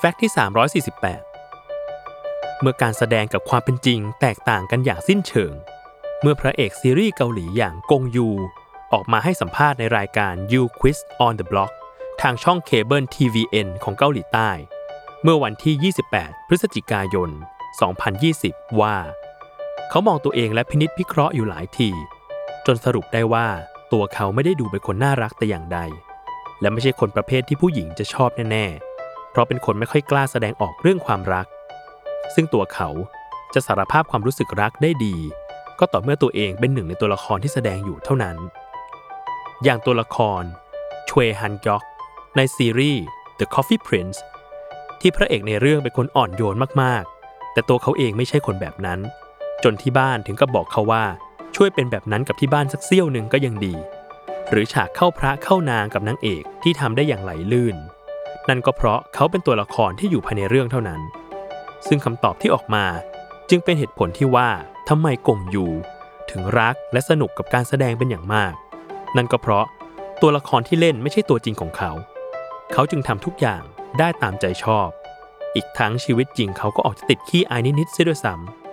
Fact ที่ 348 เมื่อการแสดงกับความเป็นจริงแตกต่างกันอย่างสิ้นเชิง เมื่อพระเอกซีรีส์เกาหลีอย่างกงยู ออกมาให้สัมภาษณ์ในรายการ You Quiz on the Block ทางช่องเคเบิล TVN ของเกาหลีใต้ เมื่อวันที่ 28 พฤศจิกายน 2020 ว่า เขามองตัวเองและพินิจพิเคราะห์อยู่หลายที จนสรุปได้ว่าตัวเขาไม่ได้ดูเป็นคนน่ารักแต่อย่างใด และไม่ใช่คนประเภทที่ผู้หญิงจะชอบแน่ๆ ราะเป็นคนไม่ค่อยกล้าแสดงออกเรื่องความรัก ซึ่งตัวเขาจะสารภาพความรู้สึกรักได้ดี ก็ต่อเมื่อตัวเองเป็นหนึ่งในตัวละครที่แสดงอยู่เท่านั้น อย่างตัวละครชเวฮันยอกในซีรีส์ The Coffee Prince ที่พระเอกในเรื่องเป็นคนอ่อนโยนมากๆ แต่ตัวเขาเองไม่ใช่คนแบบนั้น จนที่บ้านถึงกับบอกเขาว่าช่วยเป็นแบบนั้นกับที่บ้านสักเสี้ยวหนึ่งก็ยังดี หรือฉากเข้าพระเข้านางกับนางเอกที่ทำได้อย่างไหลลื่น นั่นก็เพราะเขาเป็นตัวละครที่อยู่ภายในเรื่องเท่านั้น ซึ่งคำตอบที่ออกมาจึงเป็นเหตุผลที่ว่าทำไมกงยูถึงรักและสนุกกับการแสดงเป็นอย่างมาก นั่นก็เพราะตัวละครที่เล่นไม่ใช่ตัวจริงของเขา เขาจึงทำทุกอย่างได้ตามใจชอบ อีกทั้งชีวิตจริงเขาก็ออกจะติดขี้อายนิดๆเสียด้วยซ้ำ